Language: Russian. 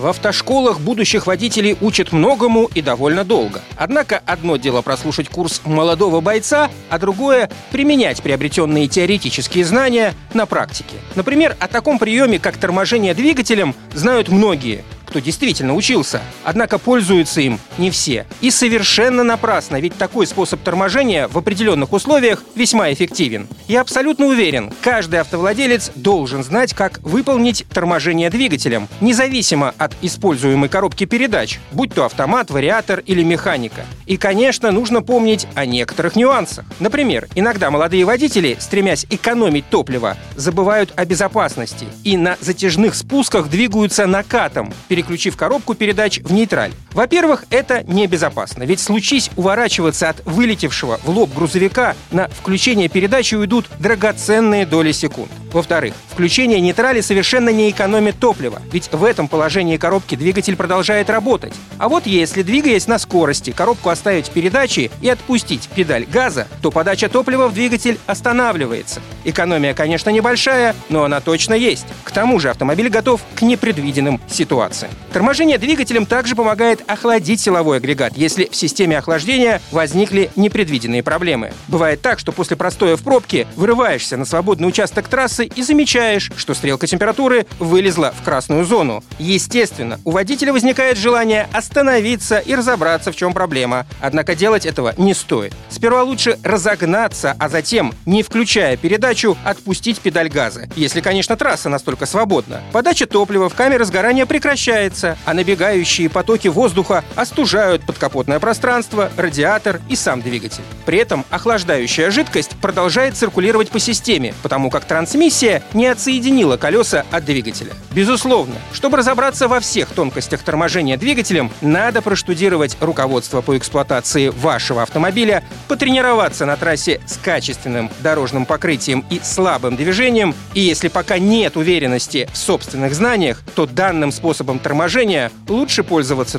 В автошколах будущих водителей учат многому и довольно долго. Однако одно дело прослушать курс молодого бойца, а другое – применять приобретенные теоретические знания на практике. Например, о таком приеме, как торможение двигателем, знают многие – кто действительно учился. Однако пользуются им не все. И совершенно напрасно, ведь такой способ торможения в определенных условиях весьма эффективен. Я абсолютно уверен, каждый автовладелец должен знать, как выполнить торможение двигателем, независимо от используемой коробки передач, будь то автомат, вариатор или механика. И, конечно, нужно помнить о некоторых нюансах. Например, иногда молодые водители, стремясь экономить топливо, забывают о безопасности и на затяжных спусках двигаются накатом, переключив коробку передач в нейтраль. Во-первых, это небезопасно, ведь случись уворачиваться от вылетевшего в лоб грузовика, на включение передачи уйдут драгоценные доли секунд. Во-вторых, включение нейтрали совершенно не экономит топлива, ведь в этом положении коробки двигатель продолжает работать. А вот если, двигаясь на скорости, коробку оставить в передаче и отпустить педаль газа, то подача топлива в двигатель останавливается. Экономия, конечно, небольшая, но она точно есть. К тому же автомобиль готов к непредвиденным ситуациям. Торможение двигателем также помогает охладить силовой агрегат, если в системе охлаждения возникли непредвиденные проблемы. Бывает так, что после простоя в пробке вырываешься на свободный участок трассы и замечаешь, что стрелка температуры вылезла в красную зону. Естественно, у водителя возникает желание остановиться и разобраться, в чем проблема. Однако делать этого не стоит. Сперва лучше разогнаться, а затем, не включая передачу, отпустить педаль газа. Если, конечно, трасса настолько свободна. Подача топлива в камеры сгорания прекращается, а набегающие потоки воздуха остужают подкапотное пространство, радиатор и сам двигатель. При этом охлаждающая жидкость продолжает циркулировать по системе, потому как трансмиссия не отсоединила колеса от двигателя. Безусловно, чтобы разобраться во всех тонкостях торможения двигателем, надо проштудировать руководство по эксплуатации вашего автомобиля, потренироваться на трассе с качественным дорожным покрытием и слабым движением, и если пока нет уверенности в собственных знаниях, то данным способом торможения лучше пользоваться